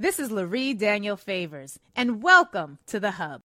This is Lurie Daniel Favors, and welcome to the Hub.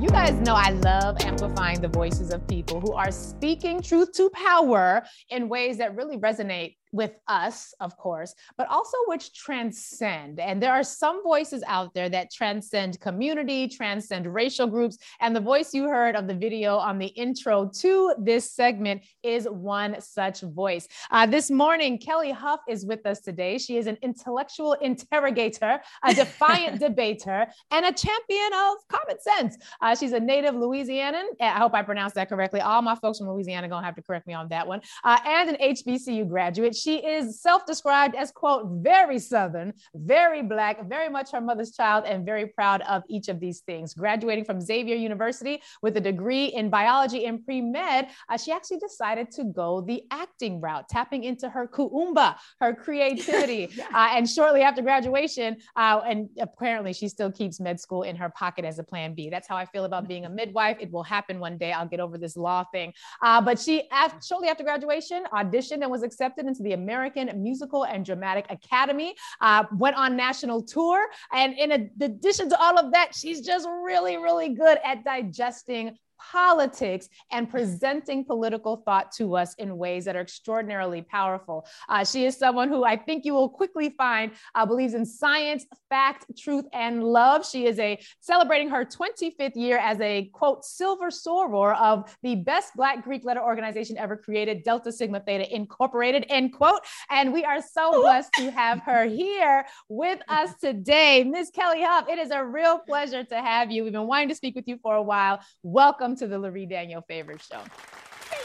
You guys know I love amplifying the voices of people who are speaking truth to power in ways that really resonate with us, of course, but also which transcend. And there are some voices out there that transcend community, transcend racial groups. And the voice you heard of the video on the intro to this segment is one such voice. Uh, this morning, Kellee Hough is with us today. She is an intellectual interrogator, a defiant debater, and a champion of common sense. Uh, she's a native Louisianan. I hope I pronounced that correctly. All my folks from Louisiana are going to have to correct me on that one. Uh, and an HBCU graduate. She is self described as, quote, very Southern, very Black, very much her mother's child, and very proud of each of these things. Graduating from Xavier University with a degree in biology and pre med, uh, she actually decided to go the acting route, tapping into her kuumba, her creativity. uh, and shortly after graduation, uh, and apparently she still keeps med school in her pocket as a plan B. That's how I feel about being a midwife. It will happen one day. I'll get over this law thing. Uh, but she, after, shortly after graduation, auditioned and was accepted into the American Musical and Dramatic Academy, uh, went on national tour. And in addition to all of that, she's just really, really good at digesting politics and presenting political thought to us in ways that are extraordinarily powerful. Uh, she is someone who I think you will quickly find uh, believes in science, fact, truth, and love. She is a celebrating her 25th year as a quote silver soror of the best Black Greek letter organization ever created, Delta Sigma Theta Incorporated. End quote. And we are so blessed to have her here with us today, Miss Kellee Hough. It is a real pleasure to have you. We've been wanting to speak with you for a while. Welcome to the Lurie Daniel Favors Show.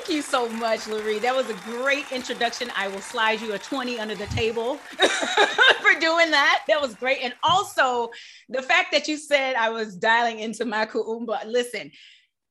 Thank you so much, Lurie. That was a great introduction. I will slide you a 20 under the table for doing that. That was great. And also the fact that you said I was dialing into my kuumba. Listen,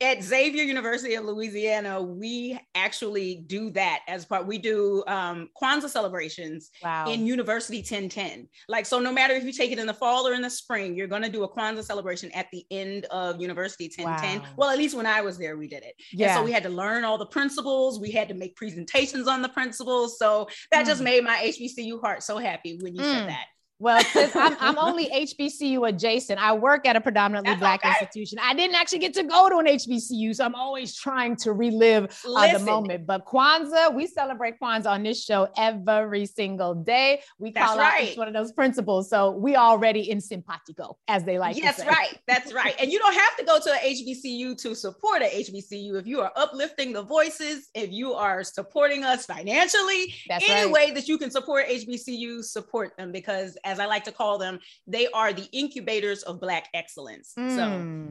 at Xavier University of Louisiana, we actually do that as part. We do um, Kwanzaa celebrations wow. in University 1010. Like, so no matter if you take it in the fall or in the spring, you're going to do a Kwanzaa celebration at the end of University 1010. Wow. Well, at least when I was there, we did it. Yeah. And so we had to learn all the principles. We had to make presentations on the principles. So that mm. just made my HBCU heart so happy when you mm. said that. Well, I'm, I'm only HBCU adjacent. I work at a predominantly That's Black okay. institution. I didn't actually get to go to an HBCU, so I'm always trying to relive uh, the moment. But Kwanzaa, we celebrate Kwanzaa on this show every single day. We call That's right. one of those principles. So we already in simpatico, as they like That's right. That's right. And you don't have to go to a HBCU to support a HBCU. If you are uplifting the voices, if you are supporting us financially, That's any right. way that you can support HBCU, support them because as as I like to call them, they are the incubators of Black excellence. Mm,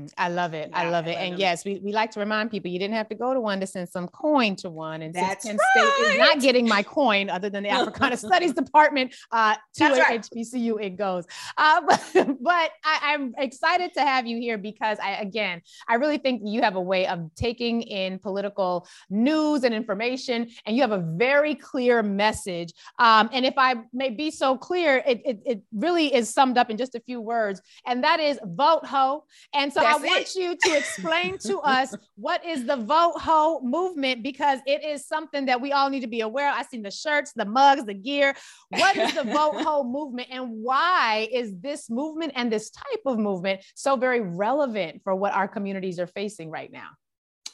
so I love it. Yeah, I love it. and them. yes, we, we like to remind people you didn't have to go to one to send some coin to one. And That's Penn right. State is not getting my coin other than the Africana Studies Department uh, to right. HBCU, it goes. Uh, but, but I, I'm excited to have you here because I, again, I really think you have a way of taking in political news and information, and you have a very clear message. Um, and if I may be so clear, it, it, it really is summed up in just a few words, and that is vote ho. And so That's I want it. you to explain to us what is the vote ho movement because it is something that we all need to be aware of. I've seen the shirts, the mugs, the gear. What is the vote ho movement, and why is this movement and this type of movement so very relevant for what our communities are facing right now?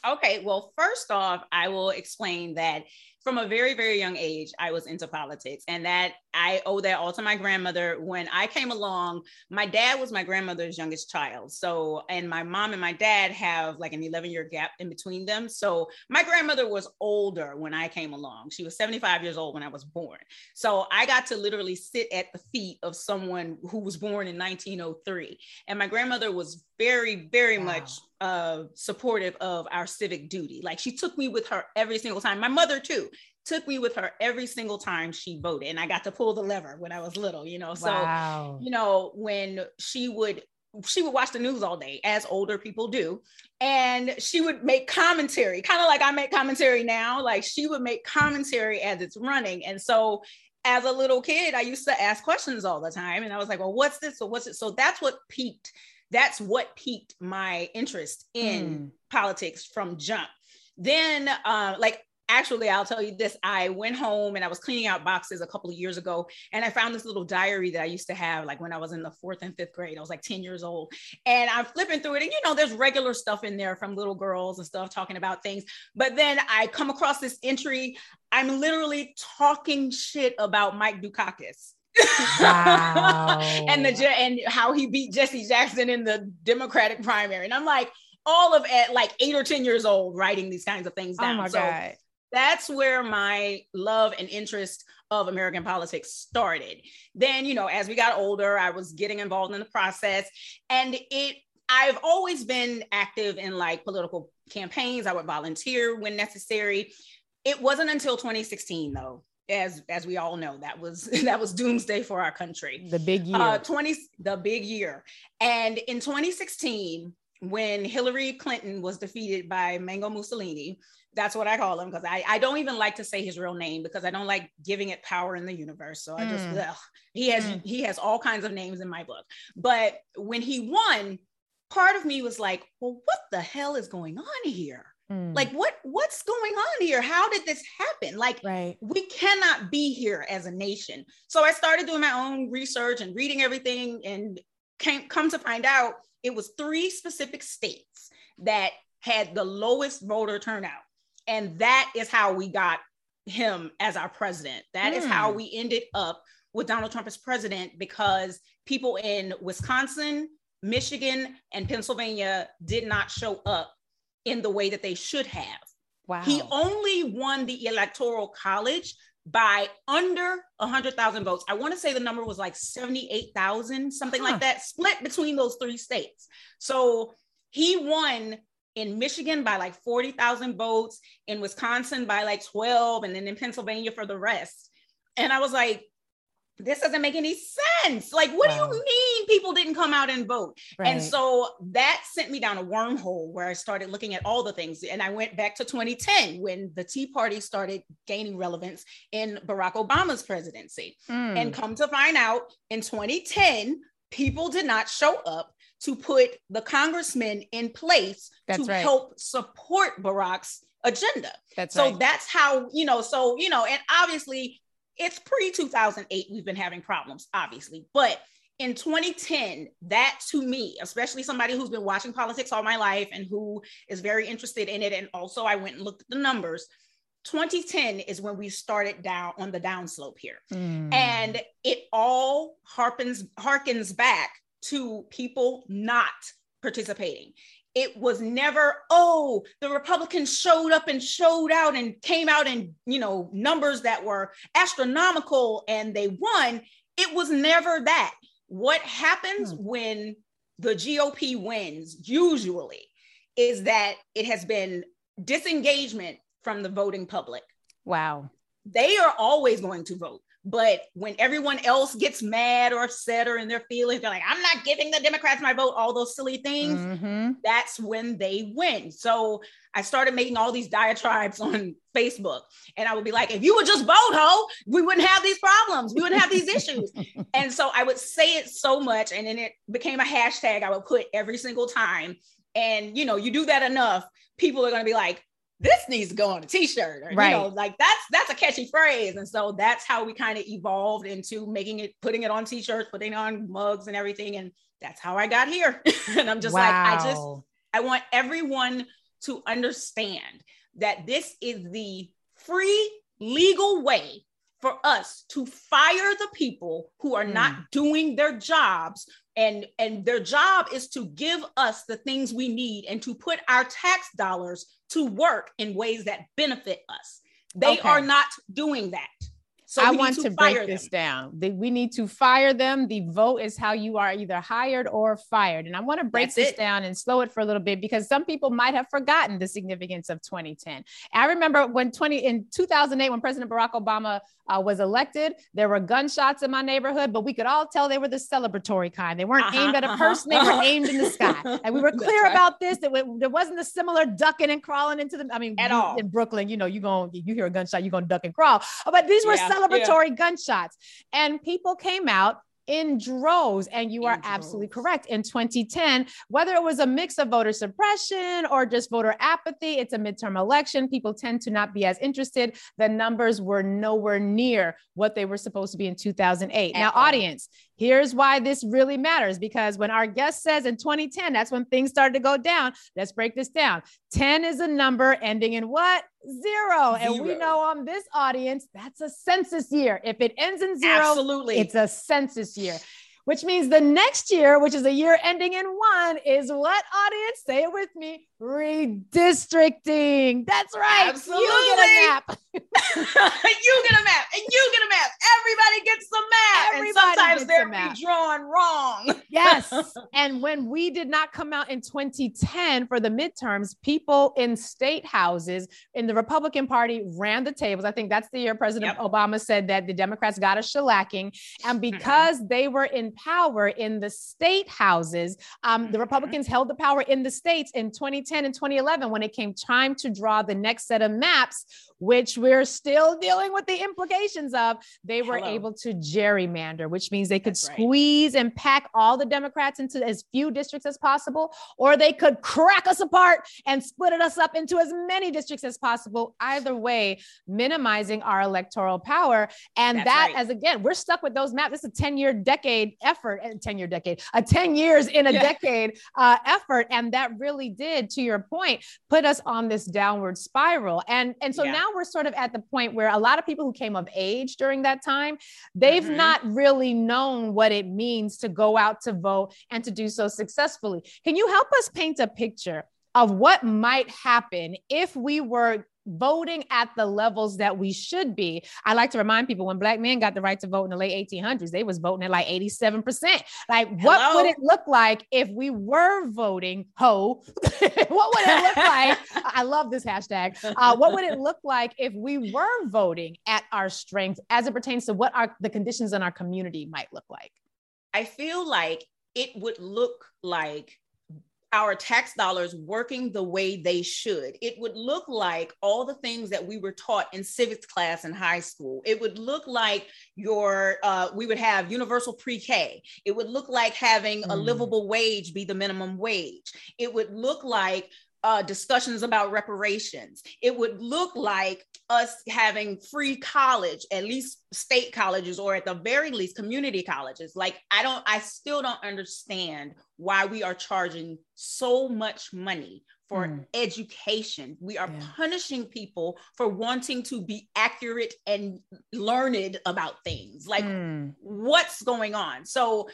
Okay, well, first off, I will explain that from a very, very young age, I was into politics. And that I owe that all to my grandmother. When I came along, my dad was my grandmother's youngest child. So, and my mom and my dad have like an 11 year gap in between them. So, my grandmother was older when I came along. She was 75 years old when I was born. So, I got to literally sit at the feet of someone who was born in 1903. And my grandmother was very, very wow. much uh, supportive of our civic duty. Like she took me with her every single time. My mother too took me with her every single time she voted, and I got to pull the lever when I was little. You know, so wow. you know when she would she would watch the news all day as older people do and she would make commentary kind of like i make commentary now like she would make commentary as it's running and so as a little kid, I used to ask questions all the time. And I was like, well, what's this? So what's it? So that's what piqued, that's what piqued my interest in mm. politics from jump. Then uh, like actually i'll tell you this i went home and i was cleaning out boxes a couple of years ago and i found this little diary that i used to have like when i was in the fourth and fifth grade i was like 10 years old and i'm flipping through it and you know there's regular stuff in there from little girls and stuff talking about things but then i come across this entry i'm literally talking shit about mike dukakis wow. and the and how he beat Jesse Jackson in the Democratic primary. And I'm like, all of at like eight or 10 years old writing these kinds of things oh down. Oh my so God that's where my love and interest of American politics started. Then, you know, as we got older, I was getting involved in the process and it I've always been active in like political campaigns. I would volunteer when necessary. It wasn't until 2016 though, as as we all know, that was that was doomsday for our country. The big year. Uh, 20 the big year. And in 2016, when Hillary Clinton was defeated by Mango Mussolini, that's what I call him because I, I don't even like to say his real name because I don't like giving it power in the universe. So I just mm. ugh, he has mm. he has all kinds of names in my book. But when he won, part of me was like, well, what the hell is going on here? Mm. Like what what's going on here? How did this happen? Like right. we cannot be here as a nation. So I started doing my own research and reading everything and came come to find out it was three specific states that had the lowest voter turnout and that is how we got him as our president. That mm. is how hmm. we ended up with Donald Trump as president because people in Wisconsin, Michigan, and Pennsylvania did not show up in the way that they should have. Wow. He only won the electoral college by under 100,000 votes. I want to say the number was like 78,000, something huh. like that, split between those three states. So he won in Michigan by like 40,000 votes, in Wisconsin by like 12, and then in Pennsylvania for the rest. And I was like, this doesn't make any sense. Like, what wow. do you mean people didn't come out and vote? Right. And so that sent me down a wormhole where I started looking at all the things. And I went back to 2010 when the Tea Party started gaining relevance in Barack Obama's presidency. Mm. And come to find out in 2010, people did not show up to put the congressman in place that's to right. help support Barack's agenda. That's so right. that's how, you know, so, you know, and obviously it's pre 2008, we've been having problems, obviously. But in 2010, that to me, especially somebody who's been watching politics all my life and who is very interested in it, and also I went and looked at the numbers. 2010 is when we started down on the downslope here. Mm. And it all harpens harkens back to people not participating. It was never, oh, the Republicans showed up and showed out and came out in, you know, numbers that were astronomical and they won. It was never that. What happens hmm. when the GOP wins usually is that it has been disengagement from the voting public. Wow. They are always going to vote. But when everyone else gets mad or upset or in their feelings, they're like, I'm not giving the Democrats my vote, all those silly things. Mm-hmm. That's when they win. So I started making all these diatribes on Facebook. And I would be like, if you would just vote, ho, we wouldn't have these problems. We wouldn't have these issues. and so I would say it so much. And then it became a hashtag I would put every single time. And you know, you do that enough, people are going to be like, this needs to go on a t-shirt or, right. you know like that's that's a catchy phrase and so that's how we kind of evolved into making it putting it on t-shirts putting on mugs and everything and that's how i got here and i'm just wow. like i just i want everyone to understand that this is the free legal way for us to fire the people who are mm. not doing their jobs and and their job is to give us the things we need and to put our tax dollars to work in ways that benefit us they okay. are not doing that so I want to, to break this down. We need to fire them. The vote is how you are either hired or fired. And I want to break That's this it. down and slow it for a little bit because some people might have forgotten the significance of 2010. I remember when 20 in 2008 when President Barack Obama uh, was elected, there were gunshots in my neighborhood, but we could all tell they were the celebratory kind. They weren't uh-huh, aimed at a uh-huh. person; they were aimed in the sky. And we were clear right. about this. That there wasn't a similar ducking and crawling into the. I mean, at all in Brooklyn, you know, you going you hear a gunshot, you're gonna duck and crawl. But these were yeah celebratory yeah. gunshots. And people came out in droves. And you in are droves. absolutely correct. In 2010, whether it was a mix of voter suppression or just voter apathy, it's a midterm election. People tend to not be as interested. The numbers were nowhere near what they were supposed to be in 2008. Now, audience, Here's why this really matters because when our guest says in 2010, that's when things started to go down. Let's break this down. 10 is a number ending in what? Zero. zero. And we know on this audience, that's a census year. If it ends in zero, absolutely, it's a census year which means the next year, which is a year ending in one, is what audience? Say it with me redistricting. That's right. Absolutely. You get a map. you get a map, and you get a map. Everybody gets the map. Everybody and sometimes they're redrawn wrong. yes. And when we did not come out in 2010 for the midterms, people in state houses in the Republican Party ran the tables. I think that's the year President yep. Obama said that the Democrats got a shellacking. And because they were in power in the state houses, um, the mm-hmm. Republicans held the power in the states in 2010 and 2011 when it came time to draw the next set of maps which we're still dealing with the implications of, they were Hello. able to gerrymander, which means they could That's squeeze right. and pack all the Democrats into as few districts as possible, or they could crack us apart and split us up into as many districts as possible. Either way, minimizing our electoral power. And That's that, right. as again, we're stuck with those maps. This is a 10 year decade effort, a 10 year decade, a 10 years in a yeah. decade uh, effort. And that really did, to your point, put us on this downward spiral. And, and so yeah. now we're sort of at the point where a lot of people who came of age during that time, they've mm-hmm. not really known what it means to go out to vote and to do so successfully. Can you help us paint a picture of what might happen if we were voting at the levels that we should be. I like to remind people when black men got the right to vote in the late 1800s, they was voting at like 87%. Like Hello? what would it look like if we were voting ho? what would it look like? I love this hashtag. Uh, what would it look like if we were voting at our strength as it pertains to what our the conditions in our community might look like? I feel like it would look like our tax dollars working the way they should. It would look like all the things that we were taught in civics class in high school. It would look like your, uh, we would have universal pre K. It would look like having mm. a livable wage be the minimum wage. It would look like uh, discussions about reparations. It would look like us having free college, at least state colleges, or at the very least community colleges. Like, I don't, I still don't understand why we are charging so much money for mm. education. We are yeah. punishing people for wanting to be accurate and learned about things. Like, mm. what's going on? So,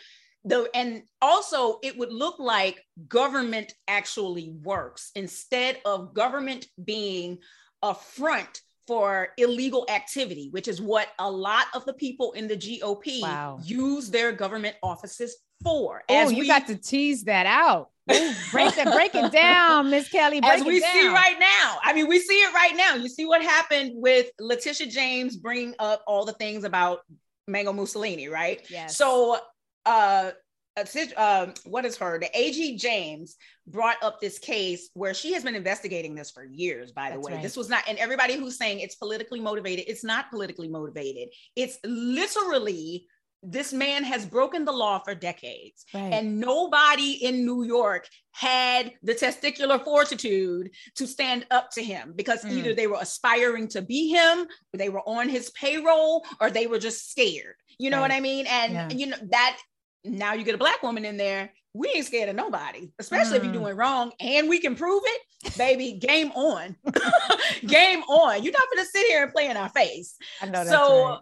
the and also it would look like government actually works instead of government being a front for illegal activity, which is what a lot of the people in the GOP wow. use their government offices for. Oh, you we, got to tease that out. Ooh, break that, break it down, Miss Kellee. as we see right now. I mean, we see it right now. You see what happened with Letitia James bringing up all the things about Mango Mussolini, right? Yes. So uh, uh, what is her? The AG James brought up this case where she has been investigating this for years, by the That's way. Right. This was not, and everybody who's saying it's politically motivated, it's not politically motivated. It's literally this man has broken the law for decades right. and nobody in new york had the testicular fortitude to stand up to him because mm. either they were aspiring to be him or they were on his payroll or they were just scared you know right. what i mean and yeah. you know that now you get a black woman in there we ain't scared of nobody especially mm. if you're doing wrong and we can prove it. Baby game on. Game on. You're not going to sit here and play in our face. I know so right.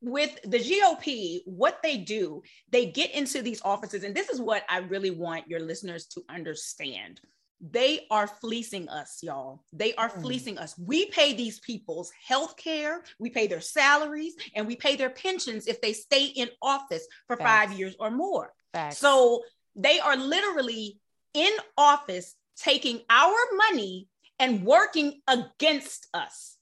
with the gop what they do they get into these offices and this is what i really want your listeners to understand they are fleecing us, y'all. They are mm. fleecing us. We pay these people's health care, we pay their salaries, and we pay their pensions if they stay in office for Facts. five years or more. Facts. So they are literally in office taking our money and working against us.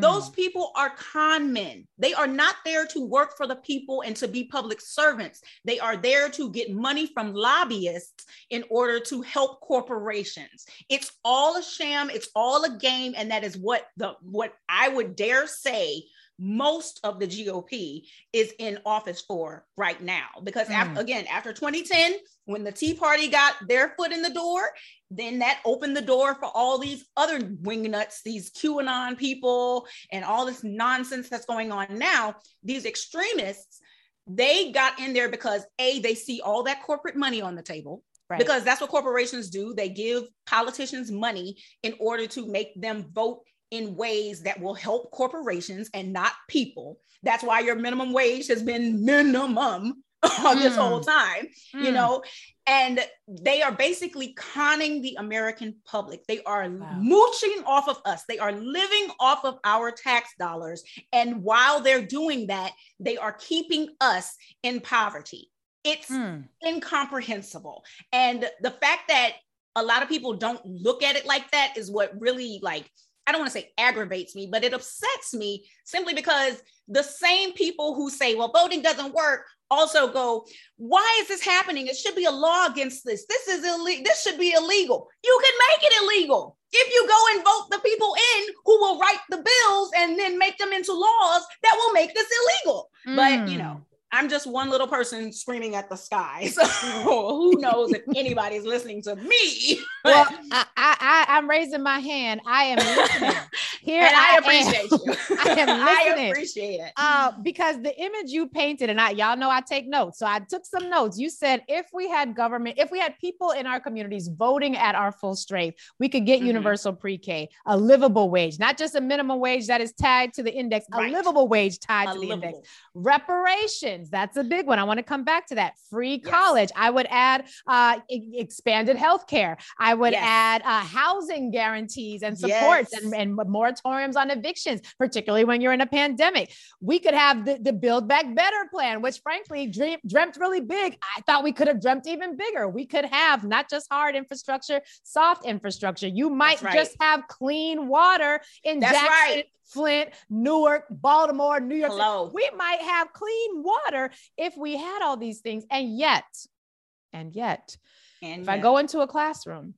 Those mm. people are con men. They are not there to work for the people and to be public servants. They are there to get money from lobbyists in order to help corporations. It's all a sham, it's all a game and that is what the what I would dare say most of the GOP is in office for right now. Because mm. after, again, after 2010, when the Tea Party got their foot in the door, then that opened the door for all these other wingnuts, these QAnon people, and all this nonsense that's going on now. These extremists, they got in there because A, they see all that corporate money on the table. Right. Because that's what corporations do. They give politicians money in order to make them vote in ways that will help corporations and not people. That's why your minimum wage has been minimum mm. this whole mm. time, mm. you know, and they are basically conning the American public. They are wow. mooching off of us. They are living off of our tax dollars. And while they're doing that, they are keeping us in poverty. It's mm. incomprehensible. And the fact that a lot of people don't look at it like that is what really like I don't want to say aggravates me, but it upsets me simply because the same people who say, well, voting doesn't work also go, why is this happening? It should be a law against this. This is illegal. This should be illegal. You can make it illegal if you go and vote the people in who will write the bills and then make them into laws that will make this illegal. Mm. But you know, I'm just one little person screaming at the sky. So who knows if anybody's listening to me? well, I, I, I'm raising my hand. I am listening. Here and I, I appreciate am. you. I am listening. I appreciate it. Uh, because the image you painted, and I, y'all know I take notes. So I took some notes. You said if we had government, if we had people in our communities voting at our full strength, we could get mm-hmm. universal pre-K, a livable wage, not just a minimum wage that is tied to the index, right. a livable wage tied a to the livable. index. That's a big one. I want to come back to that. Free college. Yes. I would add uh, expanded health care. I would yes. add uh, housing guarantees and supports yes. and, and, moratoriums on evictions, particularly when you're in a pandemic. We could have the, the Build Back Better plan, which frankly dream, dreamt really big. I thought we could have dreamt even bigger. We could have not just hard infrastructure, soft infrastructure. You might right. just have clean water in That's Jackson, right. Flint, Newark, Baltimore, New York. Hello. We might have clean water if we had all these things. And yet, and yet, and if yet. I go into a classroom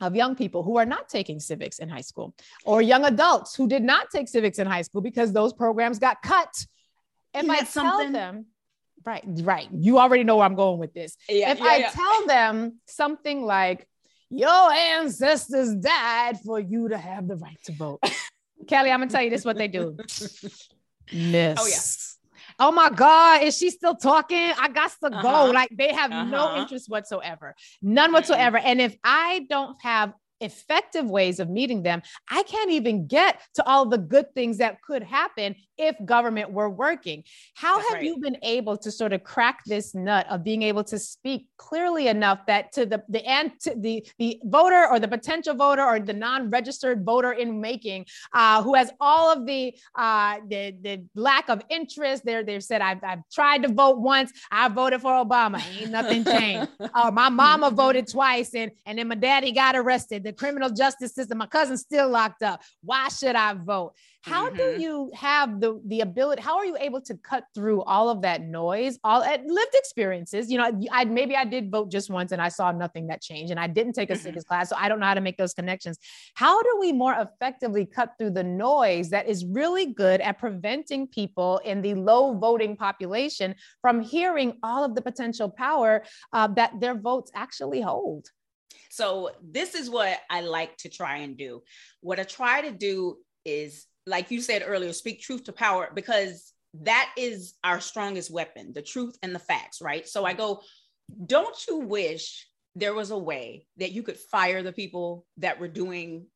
of young people who are not taking civics in high school or young adults who did not take civics in high school because those programs got cut. If I tell something? them, right, right, you already know where I'm going with this. Yeah, if yeah, I yeah. tell them something like, your ancestors died for you to have the right to vote. Kellee, I'm gonna tell you this: what they do. Miss. Oh yes. Oh my God, is she still talking? I got to uh-huh. go. Like they have uh-huh. no interest whatsoever, none whatsoever. And if I don't have effective ways of meeting them, I can't even get to all the good things that could happen if government were working. How That's have right. you been able to sort of crack this nut of being able to speak clearly enough that to the the the the voter or the potential voter or the non-registered voter in making uh, who has all of the uh, the the lack of interest? There they've said I've, I've tried to vote once. I voted for Obama. Ain't nothing changed. Oh my mama voted twice and and then my daddy got arrested. The criminal justice system my cousin's still locked up. Why should I vote how mm-hmm. do you have the the ability? How are you able to cut through all of that noise, all at lived experiences? You know, I maybe I did vote just once and I saw nothing that changed, and I didn't take a mm-hmm. civics class, so I don't know how to make those connections. How do we more effectively cut through the noise that is really good at preventing people in the low voting population from hearing all of the potential power uh, that their votes actually hold? So this is what I like to try and do. What I try to do is like you said earlier, speak truth to power because that is our strongest weapon the truth and the facts, right? So I go, don't you wish there was a way that you could fire the people that were doing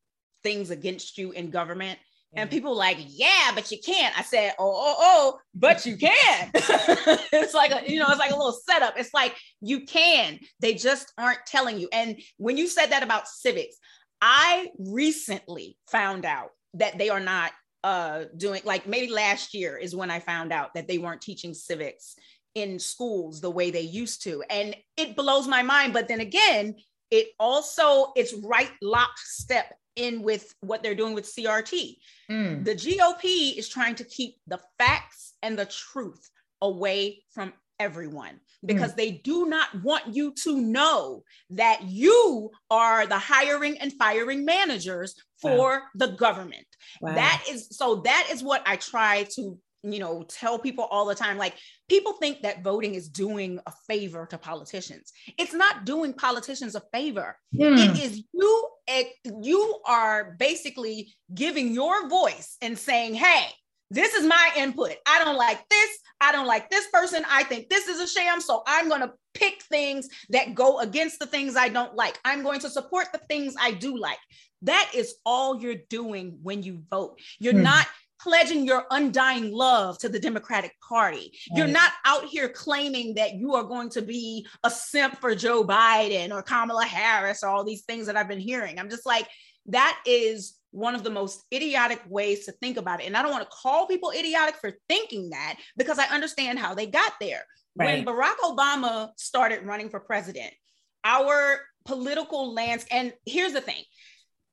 things against you in government? And mm-hmm. people like, yeah, but you can't. I said, oh, oh, oh, but you can. it's like a, you know, it's like a little setup. It's like you can. They just aren't telling you. And when you said that about civics, I recently found out that they are not uh doing like maybe last year is when I found out that they weren't teaching civics in schools the way they used to and it blows my mind but then again it also it's right lockstep in with what they're doing with CRT. Mm. The GOP is trying to keep the facts and the truth away from everyone because mm. they do not want you to know that you are the hiring and firing managers for wow. the government. Wow. That is so that is what I try to you know tell people all the time like people think that voting is doing a favor to politicians it's not doing politicians a favor mm. it is you it, you are basically giving your voice and saying hey this is my input. I don't like this. I don't like this person. I think this is a sham. So I'm going to pick things that go against the things I don't like. I'm going to support the things I do like. That is all you're doing when you vote. You're hmm. not pledging your undying love to the Democratic Party. Right. You're not out here claiming that you are going to be a simp for Joe Biden or Kamala Harris or all these things that I've been hearing. I'm just like, that is one of the most idiotic ways to think about it. And I don't want to call people idiotic for thinking that because I understand how they got there. Right. When Barack Obama started running for president, our political landscape, and here's the thing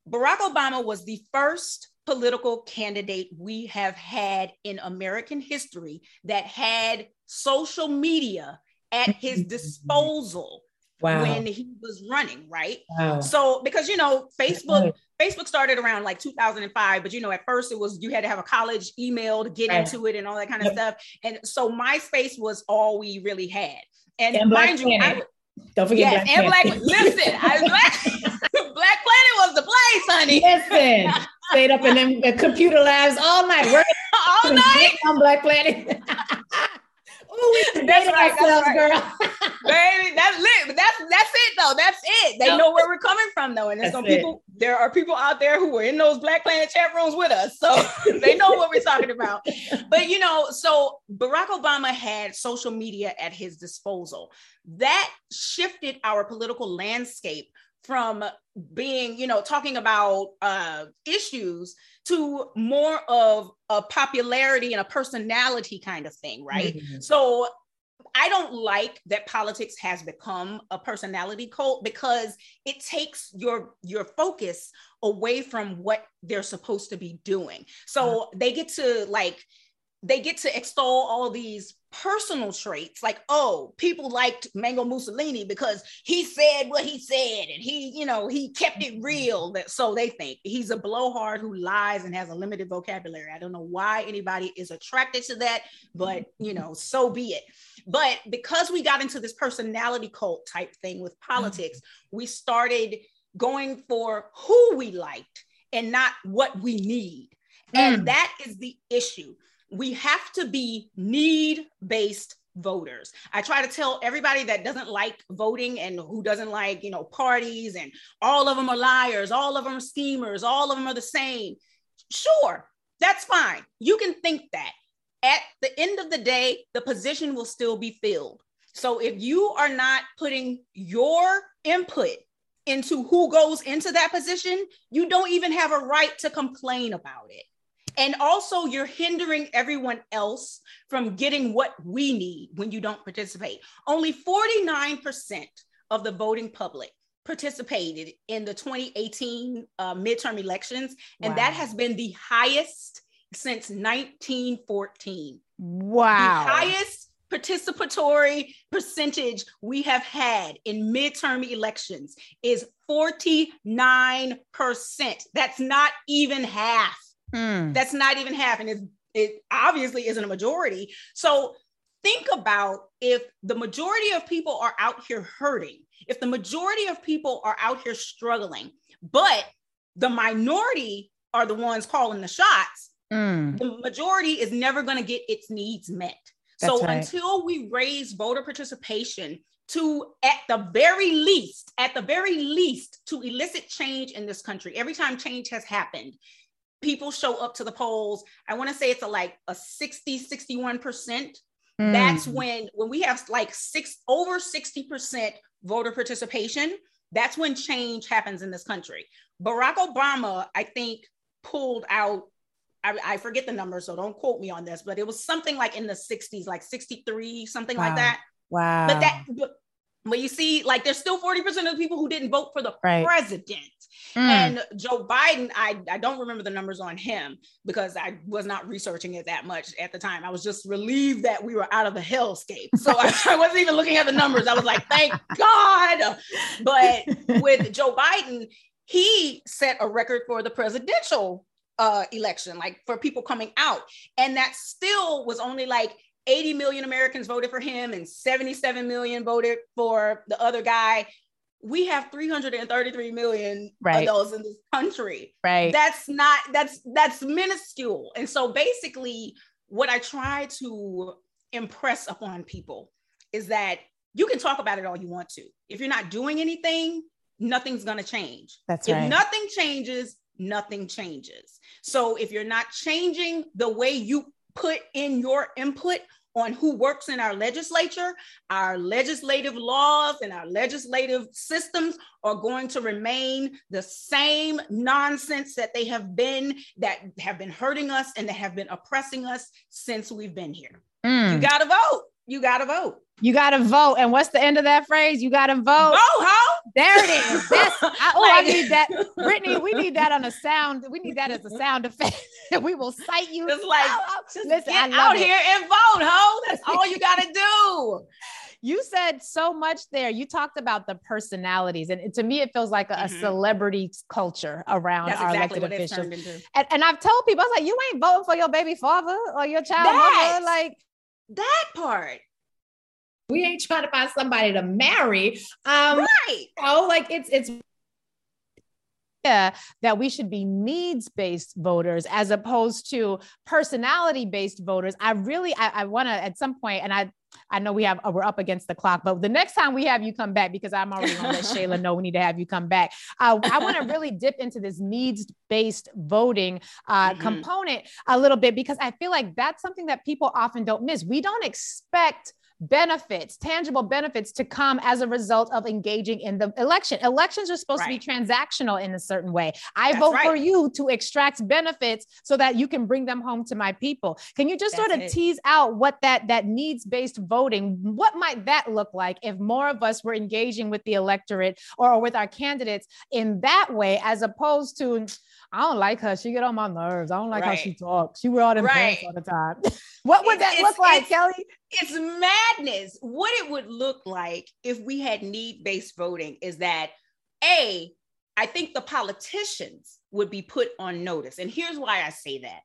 Barack Obama was the first political candidate we have had in American history that had social media at his disposal wow. when he was running, right? Wow. So because you know, Facebook Facebook started around like 2005, but you know, at first it was you had to have a college email to get right. into it and all that kind of yep. stuff. And so MySpace was all we really had. And, and mind you, I, don't forget yes, Black and Black. Listen, I, Black, Black Planet was the place, honey. Listen, stayed up in them the computer labs all night, working all night on Black Planet. Ooh, we that's right, ourselves, right. girl. Baby, that's lit. But that's that's it though. That's it. They know where we're coming from though. And there's some people, there are people out there who were in those Black Planet chat rooms with us. So they know what we're talking about. But you know, so Barack Obama had social media at his disposal. That shifted our political landscape from being, you know, talking about uh, issues to more of a popularity and a personality kind of thing, right? Mm-hmm. So I don't like that politics has become a personality cult because it takes your your focus away from what they're supposed to be doing. So uh-huh. they get to like they get to extol all these personal traits like oh people liked mango mussolini because he said what he said and he you know he kept it real that so they think. He's a blowhard who lies and has a limited vocabulary. I don't know why anybody is attracted to that but you know so be it. But because we got into this personality cult type thing with politics mm-hmm. we started going for who we liked and not what we need. Mm. and that is the issue we have to be need based voters. I try to tell everybody that doesn't like voting and who doesn't like, you know, parties and all of them are liars, all of them are schemers, all of them are the same. Sure, that's fine. You can think that. At the end of the day, the position will still be filled. So if you are not putting your input into who goes into that position, you don't even have a right to complain about it. And also, you're hindering everyone else from getting what we need when you don't participate. Only 49% of the voting public participated in the 2018 uh, midterm elections, and wow. that has been the highest since 1914. Wow. The highest participatory percentage we have had in midterm elections is 49%. That's not even half. Mm. That's not even happening. it obviously isn't a majority. So think about if the majority of people are out here hurting, if the majority of people are out here struggling, but the minority are the ones calling the shots, mm. the majority is never going to get its needs met. That's so right. until we raise voter participation to at the very least at the very least to elicit change in this country every time change has happened people show up to the polls i want to say it's a like a 60 61% mm. that's when when we have like six over 60% voter participation that's when change happens in this country barack obama i think pulled out I, I, forget the number so don't quote me on this but it was something like in the 60s like 63 something wow. like that wow but that but, but you see like there's still 40% of the people who didn't vote for the right. president Mm. And Joe Biden, I, I don't remember the numbers on him because I was not researching it that much at the time. I was just relieved that we were out of the hellscape. So I, I wasn't even looking at the numbers. I was like, thank God. But with Joe Biden, he set a record for the presidential uh, election, like for people coming out. And that still was only like 80 million Americans voted for him and 77 million voted for the other guy. We have 333 million right. adults in this country. Right. That's not that's that's minuscule. And so basically what I try to impress upon people is that you can talk about it all you want to. If you're not doing anything, nothing's going to change. That's if right. If nothing changes, nothing changes. So if you're not changing the way you put in your input on who works in our legislature, our legislative laws and our legislative systems are going to remain the same nonsense that they have been, that have been hurting us and that have been oppressing us since we've been here. Mm. You got to vote. You got to vote. You got to vote. And what's the end of that phrase? You got to vote. Vote, ho. There it is. That's, I, oh, I need that. Brittany, we need that on a sound. We need that as a sound effect. And we will cite you. It's like, oh, just listen, get out it. here and vote, ho. That's all you got to do. You said so much there. You talked about the personalities, and to me, it feels like a, mm-hmm. celebrity culture around That's our exactly elected officials. And, and, I've told people, I was like, you ain't voting for your baby father or your child mother. Like that part we ain't trying to find somebody to marry. Um, right. Oh, like it's it's that we should be needs based voters as opposed to personality based voters. I really, I, I want to at some point, and I, I know we have we're up against the clock, but the next time we have you come back, because I'm already gonna let Shayla know we need to have you come back. Uh, I want to really dip into this needs based voting uh, mm-hmm. component a little bit because I feel like that's something that people often don't miss. We don't expect benefits, tangible benefits to come as a result of engaging in the election. Elections are supposed right. to be transactional in a certain way. I That's vote right. for you to extract benefits so that you can bring them home to my people. Can you just That's sort of it. tease out what that that needs-based voting, what might that look like if more of us were engaging with the electorate or, with our candidates in that way as opposed to I don't like her. She get on my nerves. I don't like right. how she talks. She wear all them pants all the time. what would that look like, Kellee? It's madness. What it would look like if we had need-based voting is that a I think the politicians would be put on notice. And here's why I say that.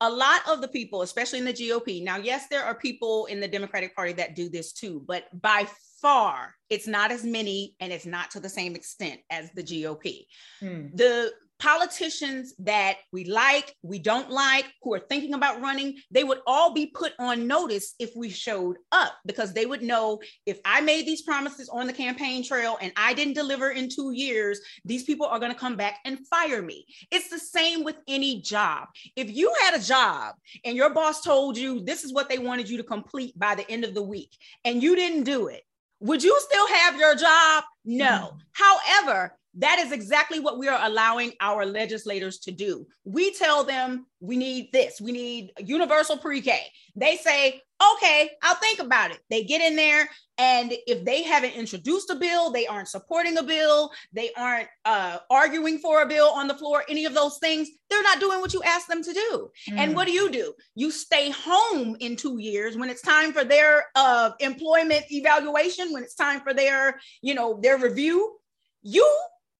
A lot of the people, especially in the GOP, now, yes, there are people in the Democratic Party that do this too, but by far, it's not as many and it's not to the same extent as the GOP. Hmm. The politicians that we like, we don't like, who are thinking about running, they would all be put on notice if we showed up because they would know if I made these promises on the campaign trail and I didn't deliver in two years, these people are going to come back and fire me. It's the same with any job. If you had a job and your boss told you this is what they wanted you to complete by the end of the week and you didn't do it, would you still have your job? No. Mm. However, that is exactly what we are allowing our legislators to do. We tell them we need this, we need universal pre K. They say, okay, I'll think about it. They get in there, and if they haven't introduced a bill, they aren't supporting a bill, they aren't uh, arguing for a bill on the floor, any of those things, they're not doing what you ask them to do. Mm. And what do you do? You stay home in two years when it's time for their uh, employment evaluation, when it's time for their, you know, their review. You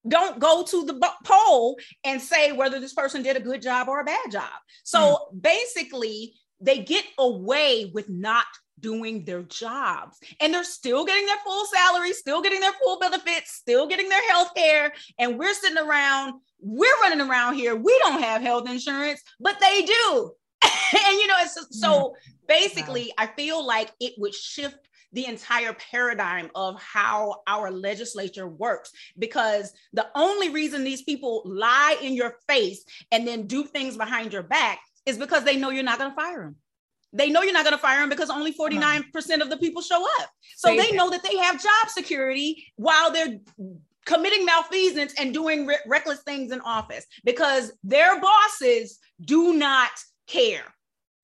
don't go to the poll and say whether this person did a good job or a bad job. So mm. basically, they get away with not doing their jobs and they're still getting their full salary, still getting their full benefits, still getting their health care. And we're sitting around, we're running around here. We don't have health insurance, but they do. and you know, it's so mm. basically, wow. I feel like it would shift the entire paradigm of how our legislature works because the only reason these people lie in your face and then do things behind your back is because they know you're not going to fire them. They know you're not going to fire them because only 49% of the people show up. So they know that they have job security while they're committing malfeasance and doing re- reckless things in office because their bosses do not care.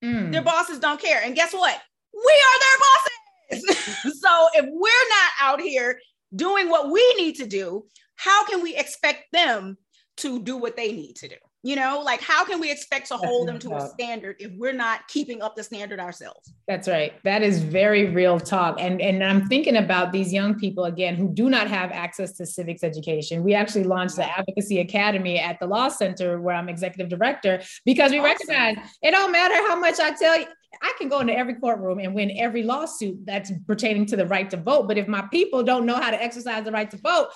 Mm. Their bosses don't care. And guess what? We are their bosses. so if we're not out here doing what we need to do, how can we expect them to do what they need to do. You know, like how can we expect to hold them to a standard if we're not keeping up the standard ourselves? That's right. That is very real talk. And, and I'm thinking about these young people again who do not have access to civics education. We actually launched the Advocacy Academy at the Law Center where I'm executive director because we awesome. recognize it don't matter how much I tell you. I can go into every courtroom and win every lawsuit that's pertaining to the right to vote. But if my people don't know how to exercise the right to vote,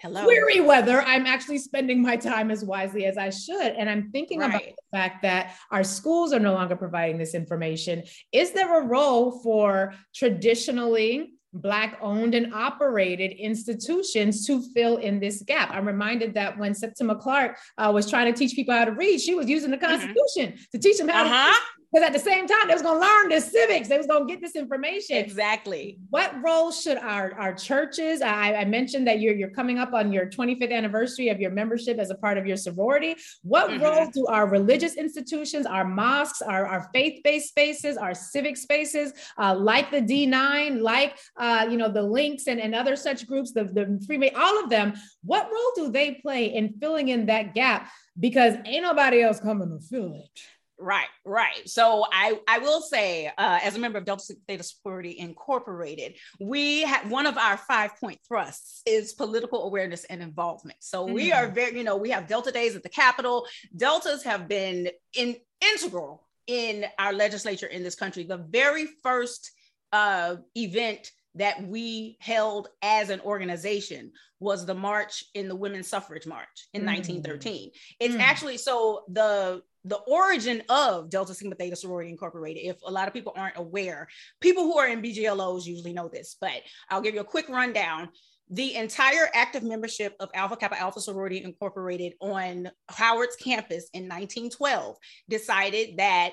Hello. query whether I'm actually spending my time as wisely as I should. And I'm thinking right. about the fact that our schools are no longer providing this information. Is there a role for traditionally Black owned and operated institutions to fill in this gap. I'm reminded that when Septima Clark uh, was trying to teach people how to read, she was using the mm-hmm. Constitution mm-hmm. to teach them how uh-huh. Because at the same time they was going to learn this civics. They was going to get this information. Exactly. What role should our our churches I, I, mentioned that you're you're coming up on your 25th anniversary of your membership as a part of your sorority. What mm-hmm. role do our religious institutions our mosques our, our faith-based spaces our civic spaces uh, like the d9 like uh, you know the links and, and other such groups the, the freeman all of them what role do they play in filling in that gap? Because ain't nobody else coming to fill it Right, right. So I, I will say, uh, as a member of Delta Theta Sorority Incorporated, we have one of our five point thrusts is political awareness and involvement. So mm-hmm. we are very, you know, we have Delta Days at the Capitol. Deltas have been in, integral in our legislature in this country. The very first uh, event that we held as an organization was the march in the women's suffrage march in mm. 1913 it's mm. actually so the the origin of Delta Sigma Theta Sorority Incorporated, if a lot of people aren't aware, people who are in BGLOs usually know this, but I'll give you a quick rundown. The entire active membership of Alpha Kappa Alpha Sorority Incorporated on Howard's campus in 1912 decided that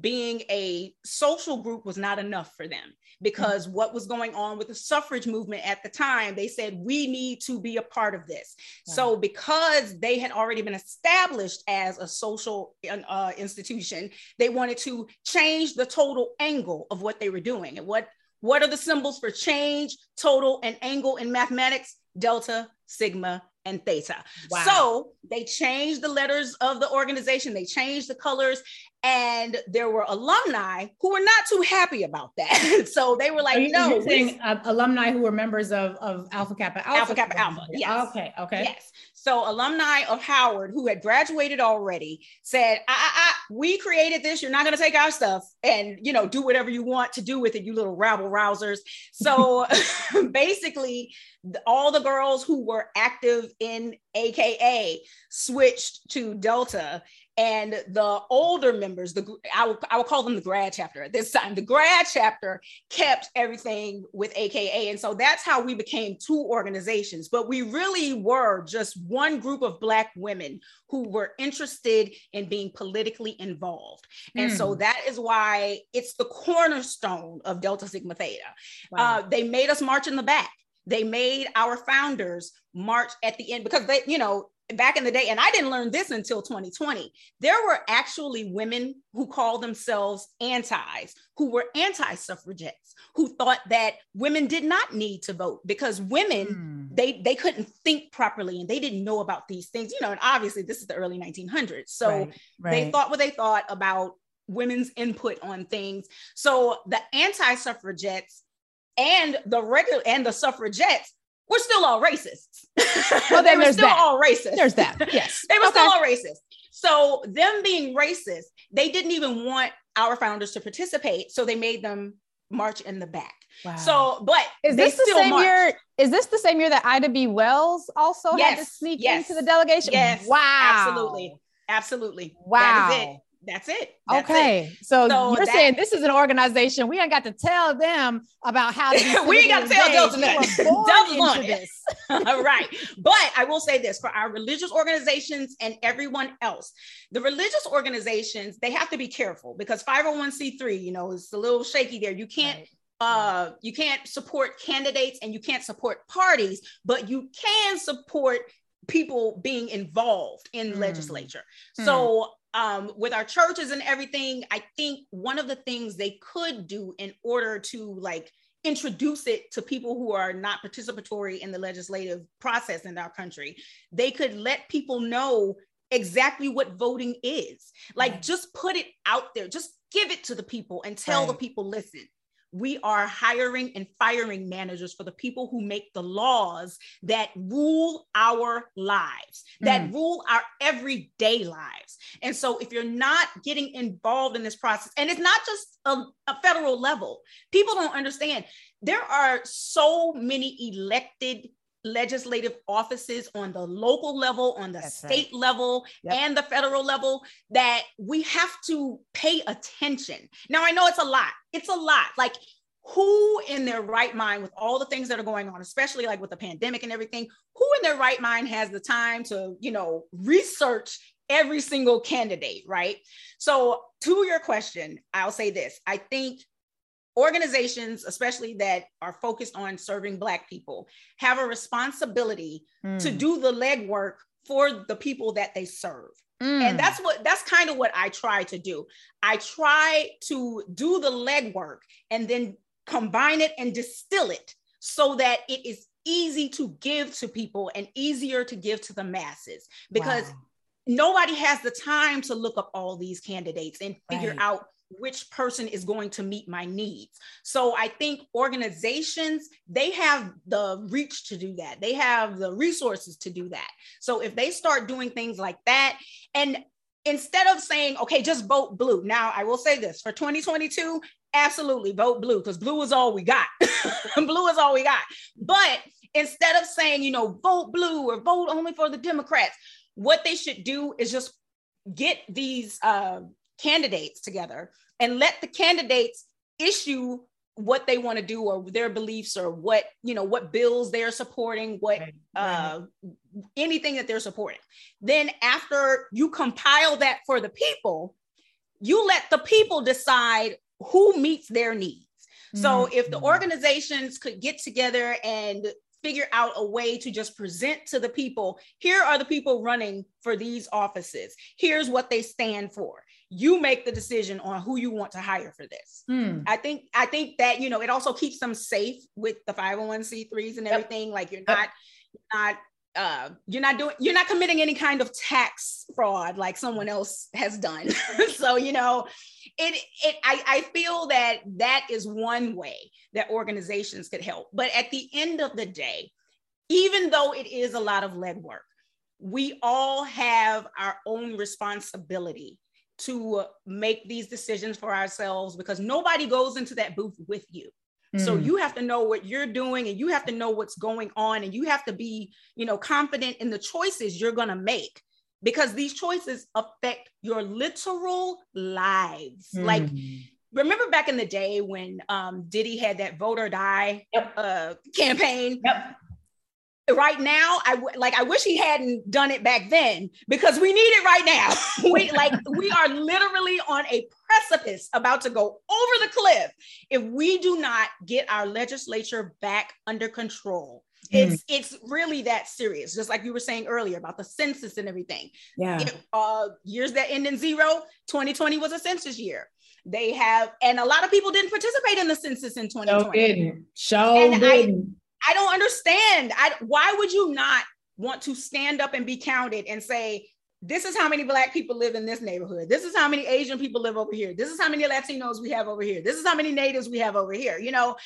being a social group was not enough for them because mm-hmm. what was going on with the suffrage movement at the time they said we need to be a part of this. So because they had already been established as a social uh, institution they wanted to change the total angle of what they were doing. And what what are the symbols for change total and angle in mathematics? Delta sigma and theta. Wow. So they changed the letters of the organization, they changed the colors, and there were alumni who were not too happy about that. so they were like, you, "No." You're saying uh, alumni who were members of, of Alpha Kappa Alpha. Alpha Kappa Alpha. Yes. Okay. Okay. Yes. So alumni of Howard who had graduated already said, I, I, I, "We created this. You're not going to take our stuff and you know do whatever you want to do with it, you little rabble rousers." So basically, all the girls who were active in AKA switched to Delta and the older members the I will, I will call them the grad chapter at this time the grad chapter kept everything with aka and so that's how we became two organizations but we really were just one group of black women who were interested in being politically involved and mm. so hmm. that is why it's the cornerstone of delta sigma theta wow. uh, they made us march in the back they made our founders march at the end because they you know back in the day, and I didn't learn this until 2020, there were actually women who called themselves antis, who were anti suffragettes, who thought that women did not need to vote because women, mm. they, they couldn't think properly and they didn't know about these things, you know, and obviously this is the early 1900s. So right, right. they thought what they thought about women's input on things. So the anti suffragettes and the regular and the suffragettes we're still all racists. Oh, well, then there's still that. all racist. There's that. Yes. they were okay. still all racist. So them being racist, they didn't even want our founders to participate. So they made them march in the back. Wow. So, but is this the same march. year? Is this the same year that Ida B. Wells also yes. had to sneak yes. into the delegation? Yes. Wow. Absolutely. Absolutely. Wow. That is it. That's okay. It. So, so, you're that, saying this is an organization we ain't got to tell them about how to we ain't got to tell Delta Delta this. right. But I will say this for our religious organizations and everyone else, the religious organizations, they have to be careful because 501c3, you know, is a little shaky there. You can't right. Uh, you can't support candidates and you can't support parties, but you can support people being involved in mm. legislature. Mm. So um, with our churches and everything, I think one of the things they could do in order to like introduce it to people who are not participatory in the legislative process in our country. They could let people know exactly what voting is. Like right. just put it out there, just give it to the people and tell right. the people, listen, we are hiring and firing managers for the people who make the laws that rule our lives, mm. that rule our everyday lives. And so, if you're not getting involved in this process, and it's not just a, a federal level, people don't understand. There are so many elected legislative offices on the local level, on the That's state right. level, yep. and the federal level that we have to pay attention. Now, I know it's a lot. It's a lot. Like, who in their right mind, with all the things that are going on, especially like with the pandemic and everything, who in their right mind has the time to, you know, research every single candidate, right? So, to your question, I'll say this I think organizations, especially that are focused on serving Black people, have a responsibility mm. to do the legwork for the people that they serve. Mm. And that's what that's kind of what I try to do. I try to do the legwork and then combine it and distill it so that it is easy to give to people and easier to give to the masses because wow. nobody has the time to look up all these candidates and figure right. out which person is going to meet my needs. So I think organizations, they have the reach to do that. They have the resources to do that. So if they start doing things like that, and instead of saying, okay, just vote blue. Now, I will say this for 2022, absolutely vote blue because blue is all we got. blue is all we got. But instead of saying, you know, vote blue or vote only for the Democrats, what they should do is just get these uh, candidates together and let the candidates issue what they want to do or their beliefs or what you know what bills they're supporting what right. uh anything that they're supporting then after you compile that for the people you let the people decide who meets their needs so mm-hmm. if the organizations could get together and figure out a way to just present to the people here are the people running for these offices here's what they stand for you make the decision on who you want to hire for this. Hmm. I think I think that you know it also keeps them safe with the 501c3s and everything. Yep. Like you're not not uh, you're not doing you're not committing any kind of tax fraud like someone else has done. so you know it it I, I feel that that is one way that organizations could help. But at the end of the day, even though it is a lot of legwork, we all have our own responsibility to make these decisions for ourselves because nobody goes into that booth with you. Mm. So you have to know what you're doing and you have to know what's going on and you have to be, you know, confident in the choices you're going to make because these choices affect your literal lives. Mm. Like remember back in the day when um, Diddy had that vote or die yep. uh, campaign? Yep right now i w- like i wish he hadn't done it back then because we need it right now. We like we are literally on a precipice about to go over the cliff if we do not get our legislature back under control. Mm. it's it's really that serious just like you were saying earlier about the census and everything. Yeah. Uh years that end in zero 2020 was a census year. They have and a lot of people didn't participate in the census in 2020 so didn't so didn't I don't understand. I why would you not want to stand up and be counted and say, this is how many black people live in this neighborhood. This is how many Asian people live over here. This is how many Latinos we have over here. This is how many natives we have over here. You know,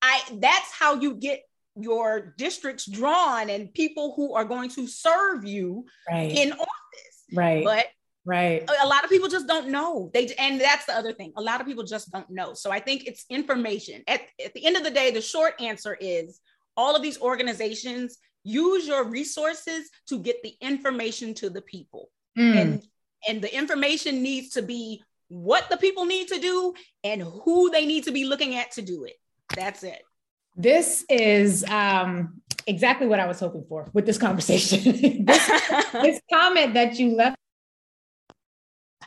I that's how you get your districts drawn and people who are going to serve you right. in office. Right. But right a lot of people just don't know they and that's the other thing a lot of people just don't know so i think it's information at, at the end of the day the short answer is all of these organizations use your resources to get the information to the people. Mm. and and the information needs to be what the people need to do and who they need to be looking at to do it. That's it. This is um, exactly what i was hoping for with this conversation. This, this comment that you left.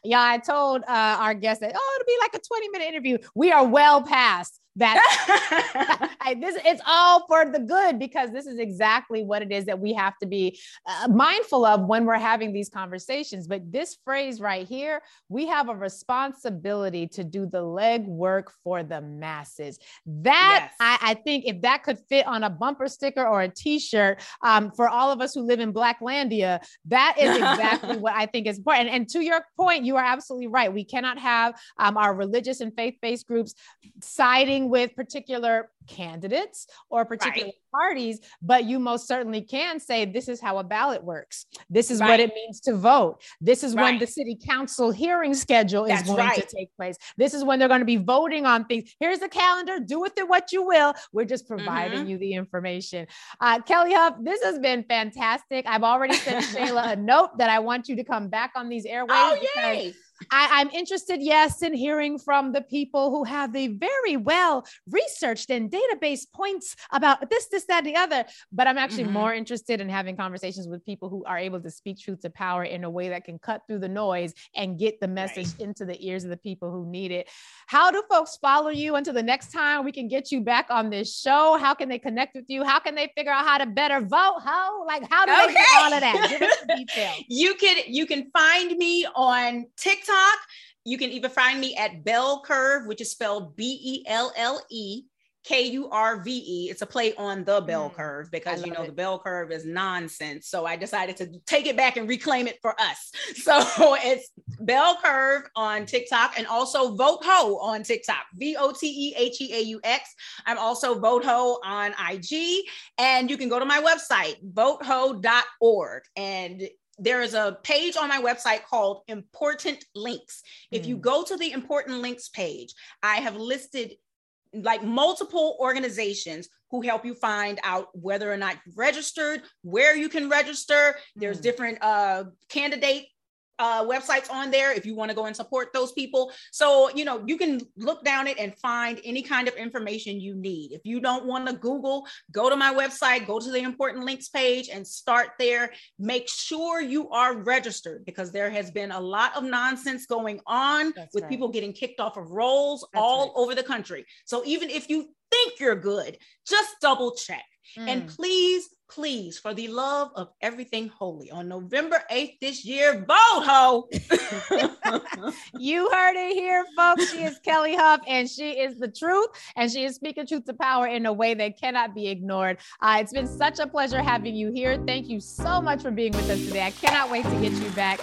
Yeah, I told uh, our guest that, oh, it'll be like a 20 minute interview. We are well past that I, this it's all for the good because this is exactly what it is that we have to be uh, mindful of when we're having these conversations. But this phrase right here, we have a responsibility to do the leg work for the masses. That yes. I, I, think if that could fit on a bumper sticker or a T-shirt um, for all of us who live in Blacklandia, that is exactly what I think is important. And, and, to your point, you are absolutely right. We cannot have um, our religious and faith-based groups siding with particular candidates or particular right. parties, but you most certainly can say this is how a ballot works. This is right. what it means to vote. This is right. when the city council hearing schedule is That's going to take place. This is when they're going to be voting on things. Here's the calendar. Do with it what you will. We're just providing mm-hmm. you the information. Uh, Kellee Hough, this has been fantastic. I've already sent Shayla a note that I want you to come back on these airways. Oh, yay. I, am interested, yes, in hearing from the people who have the very well researched and database points about this, this, that, the other. But I'm actually mm-hmm. more interested in having conversations with people who are able to speak truth to power in a way that can cut through the noise and get the message right. into the ears of the people who need it. How do folks follow you until the next time we can get you back on this show? How can they connect with you? How can they figure out how to better vote? How like how do okay. they do all of that? Give us the details. you can you can find me on TikTok TikTok. You can even find me at Belle Kurve, which is spelled B E L L E K U R V E. It's a play on the bell mm, curve because you know it. the bell curve is nonsense. So I decided to take it back and reclaim it for us. So it's Belle Kurve on TikTok and also Vote Heaux on TikTok. V O T E H E A U X. I'm also Vote Heaux on IG. And you can go to my website, voteheaux.org. And there is a page on my website called important links. Mm. If you mm. go to the important links page, I have listed like multiple organizations who help you find out whether or not you've registered, where you can register. There's mm. different uh, candidate uh, websites on there if you want to go and support those people. So, you know, you can look down it and find any kind of information you need. If you don't want to Google, go to my website, go to the important links page and start there. Make sure you are registered because there has been a lot of nonsense going on That's with right. people getting kicked off of rolls That's all right. over the country. So, even if you think you're good, just double check. Mm. And please please, for the love of everything holy, on November 8th this year, vote heaux. you heard it here, folks. She is Kellee Hough, and she is the truth, and she is speaking truth to power in a way that cannot be ignored. Uh, it's been such a pleasure having you here. Thank you so much for being with us today. I cannot wait to get you back.